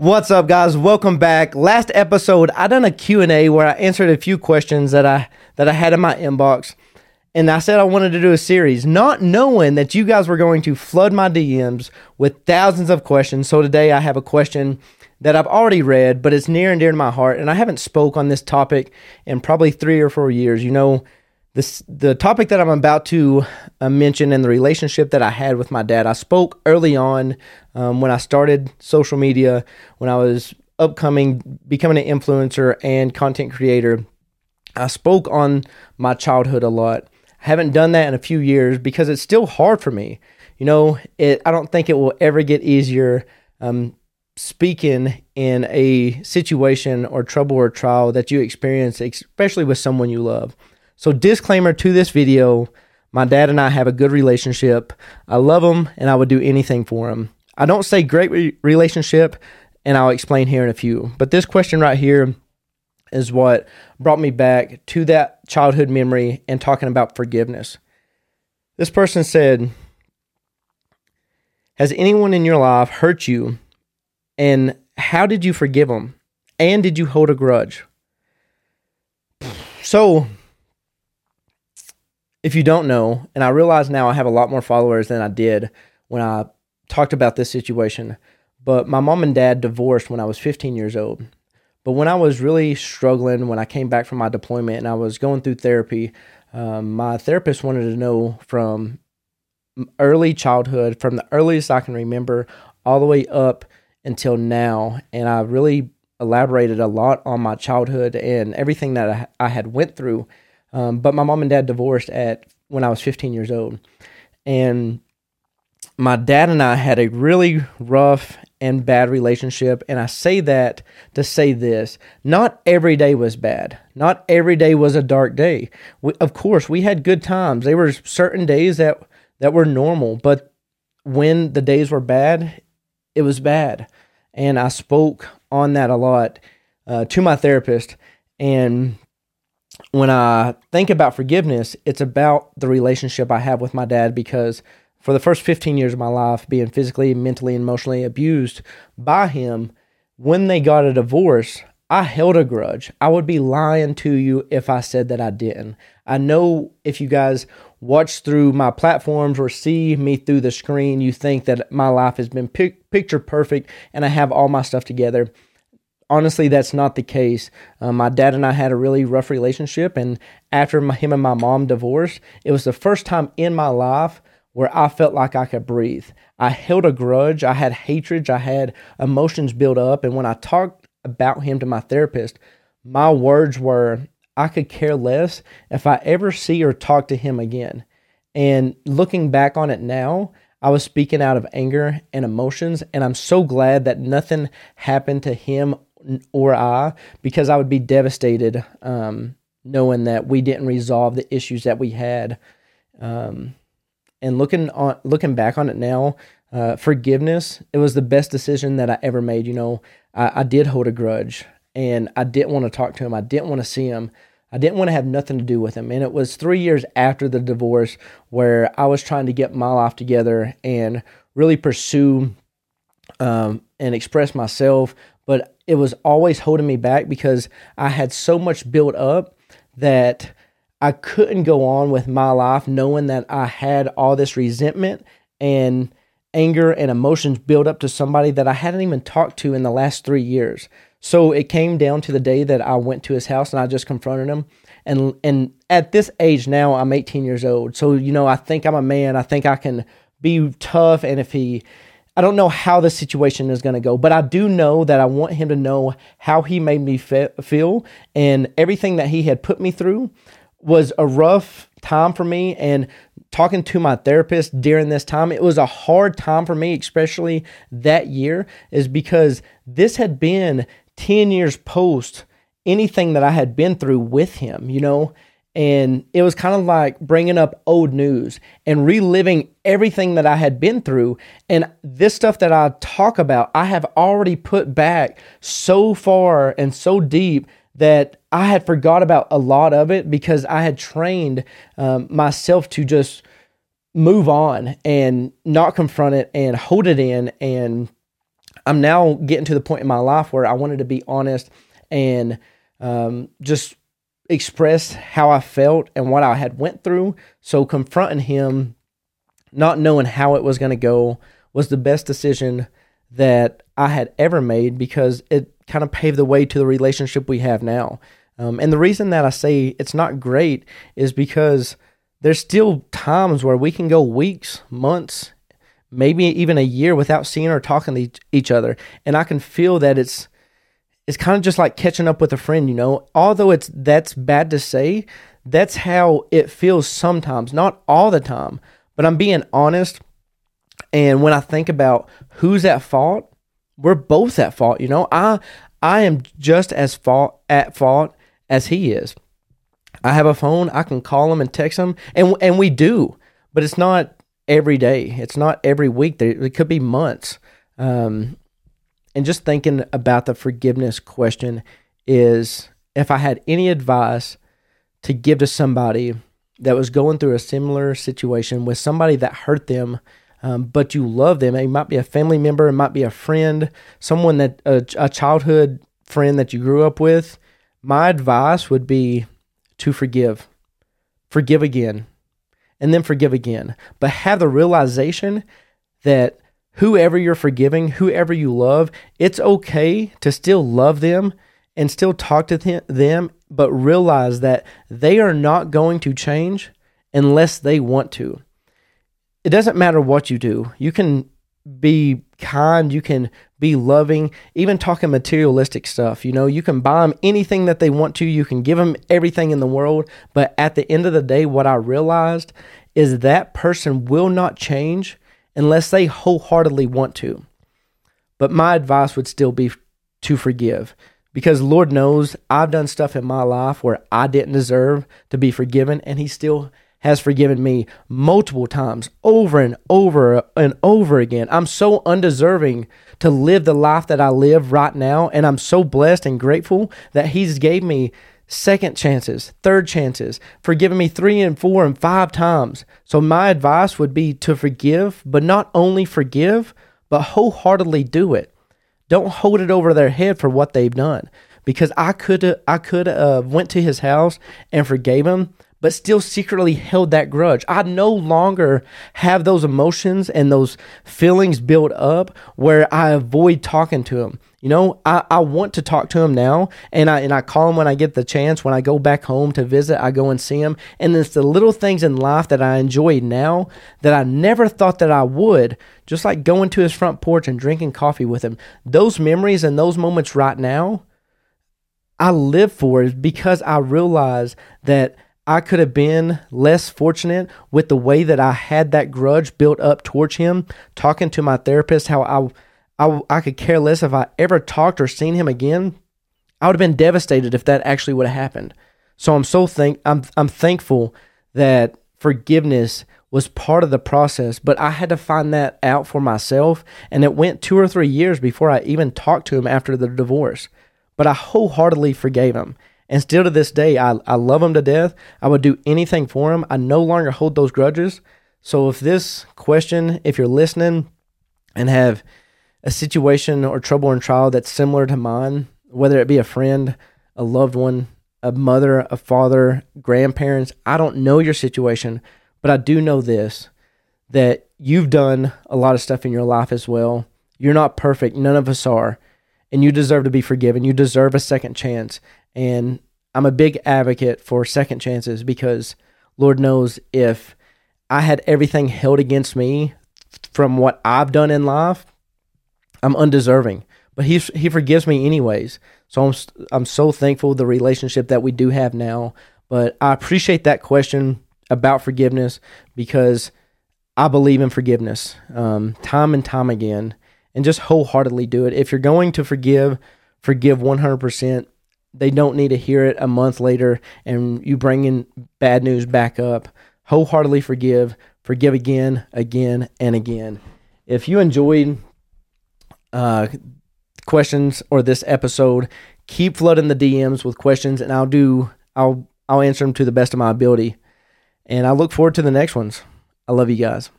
What's up guys? Welcome back. Last episode I done a Q&A where I answered a few questions that I that I had in my inbox. And I said I wanted to do a series, not knowing that you guys were going to flood my DMs with thousands of questions. So today I have a question that I've already read, but it's near and dear to my heart and I haven't spoke on this topic in probably 3 or 4 years. You know, this the topic that I'm about to uh, mention and the relationship that I had with my dad. I spoke early on um, when I started social media, when I was upcoming, becoming an influencer and content creator. I spoke on my childhood a lot. I haven't done that in a few years because it's still hard for me. You know, it. I don't think it will ever get easier. Um, speaking in a situation or trouble or trial that you experience, especially with someone you love. So, disclaimer to this video my dad and I have a good relationship. I love him and I would do anything for him. I don't say great re- relationship, and I'll explain here in a few. But this question right here is what brought me back to that childhood memory and talking about forgiveness. This person said, Has anyone in your life hurt you? And how did you forgive them? And did you hold a grudge? So, if you don't know, and I realize now I have a lot more followers than I did when I talked about this situation, but my mom and dad divorced when I was 15 years old. But when I was really struggling, when I came back from my deployment and I was going through therapy, um, my therapist wanted to know from early childhood, from the earliest I can remember, all the way up until now. And I really elaborated a lot on my childhood and everything that I, I had went through um, but my mom and dad divorced at when I was 15 years old, and my dad and I had a really rough and bad relationship. And I say that to say this: not every day was bad. Not every day was a dark day. We, of course, we had good times. There were certain days that that were normal, but when the days were bad, it was bad. And I spoke on that a lot uh, to my therapist, and when I think about forgiveness, it's about the relationship I have with my dad because for the first 15 years of my life, being physically, mentally, and emotionally abused by him, when they got a divorce, I held a grudge. I would be lying to you if I said that I didn't. I know if you guys watch through my platforms or see me through the screen, you think that my life has been pic- picture perfect and I have all my stuff together honestly, that's not the case. Um, my dad and I had a really rough relationship, and after my, him and my mom divorced, it was the first time in my life where I felt like I could breathe. I held a grudge, I had hatred, I had emotions built up, and when I talked about him to my therapist, my words were, I could care less if I ever see or talk to him again. And looking back on it now, I was speaking out of anger and emotions, and I'm so glad that nothing happened to him or I because I would be devastated um, knowing that we didn't resolve the issues that we had. Um, and looking on looking back on it now, uh, forgiveness it was the best decision that I ever made. You know, I, I did hold a grudge, and I didn't want to talk to him. I didn't want to see him. I didn't want to have nothing to do with him. And it was three years after the divorce where I was trying to get my life together and really pursue um, and express myself, but it was always holding me back because I had so much built up that I couldn't go on with my life knowing that I had all this resentment and anger and emotions built up to somebody that I hadn't even talked to in the last three years. So it came down to the day that I went to his house and I just confronted him. And and at this age now, I'm 18 years old. So you know, I think I'm a man. I think I can be tough. And if he I don't know how the situation is going to go, but I do know that I want him to know how he made me fe- feel and everything that he had put me through was a rough time for me and talking to my therapist during this time it was a hard time for me especially that year is because this had been 10 years post anything that I had been through with him you know and it was kind of like bringing up old news and reliving everything that I had been through. And this stuff that I talk about, I have already put back so far and so deep that I had forgot about a lot of it because I had trained um, myself to just move on and not confront it and hold it in and I'm now getting to the point in my life where I wanted to be honest and um, just express how I felt and what I had went through. So confronting him, not knowing how it was going to go, was the best decision that I had ever made because it kind of paved the way to the relationship we have now. Um, and the reason that I say it's not great is because there's still times where we can go weeks, months, maybe even a year without seeing or talking to each other. And I can feel that it's it's kind of just like catching up with a friend, you know. Although it's that's bad to say, that's how it feels sometimes, not all the time. But I'm being honest. And when I think about who's at fault, we're both at fault, you know. I I am just as fault at fault as he is. I have a phone, I can call him and text him, and and we do, but it's not every day. It's not every week. It could be months. Um, and just thinking about the forgiveness question is if I had any advice to give to somebody that was going through a similar situation with somebody that hurt them, um, but you love them. It might be a family member, it might be a friend, someone that a, a childhood friend that you grew up with. My advice would be to forgive, forgive again, and then forgive again. But have the realization that whoever you're forgiving, whoever you love, it's okay to still love them and still talk to them, but realize that they are not going to change unless they want to. It doesn't matter what you do. You can be kind, you can be loving, even talking materialistic stuff. You know, you can buy them anything that they want to, you can give them everything in the world. But at the end of the day, what I realized is that person will not change unless they wholeheartedly want to. But my advice would still be to forgive because Lord knows I've done stuff in my life where I didn't deserve to be forgiven, and He still has forgiven me multiple times over and over and over again. I'm so undeserving to live the life that I live right now, and I'm so blessed and grateful that He's gave me second chances, third chances, forgiving me three and four and five times. So, my advice would be to forgive, but not only forgive, but wholeheartedly do it. Don't hold it over their head for what they've done. Because I could have I could uh, went to his house and forgave him, but still secretly held that grudge. I no longer have those emotions and those feelings built up where I avoid talking to him. You know, I, I want to talk to him now and I and I call him when I get the chance. When I go back home to visit, I go and see him. And it's the little things in life that I enjoy now that I never thought that I would. Just like going to his front porch and drinking coffee with him. Those memories and those moments right now, I live for is because I realize that I could have been less fortunate with the way that I had that grudge built up towards him. Talking to my therapist, how I, I, I could care less if I ever talked or seen him again. I would have been devastated if that actually would have happened. So I'm so thank I'm I'm thankful that forgiveness was part of the process, but I had to find that out for myself, and it went two or three years before I even talked to him after the divorce. But I wholeheartedly forgave him. And still to this day, I, I love him to death. I would do anything for him. I no longer hold those grudges. So if this question, if you're listening and have a situation or trouble and trial that's similar to mine, whether it be a friend, a loved one, a mother, a father, grandparents, I don't know your situation, but I do know this that you've done a lot of stuff in your life as well. You're not perfect. None of us are. And you deserve to be forgiven. You deserve a second chance. And I'm a big advocate for second chances because Lord knows if I had everything held against me from what I've done in life, I'm undeserving. But he he forgives me anyways. So I'm I'm so thankful the relationship that we do have now. But I appreciate that question about forgiveness because I believe in forgiveness um, time and time again, and just wholeheartedly do it. If you're going to forgive, forgive 100% they don't need to hear it a month later and you bring in bad news back up. Wholeheartedly forgive, forgive again, again, and again. If you enjoyed uh, questions or this episode, keep flooding the DMs with questions, and I'll do I'll I'll answer them to the best of my ability. And I look forward to the next ones. I love you guys.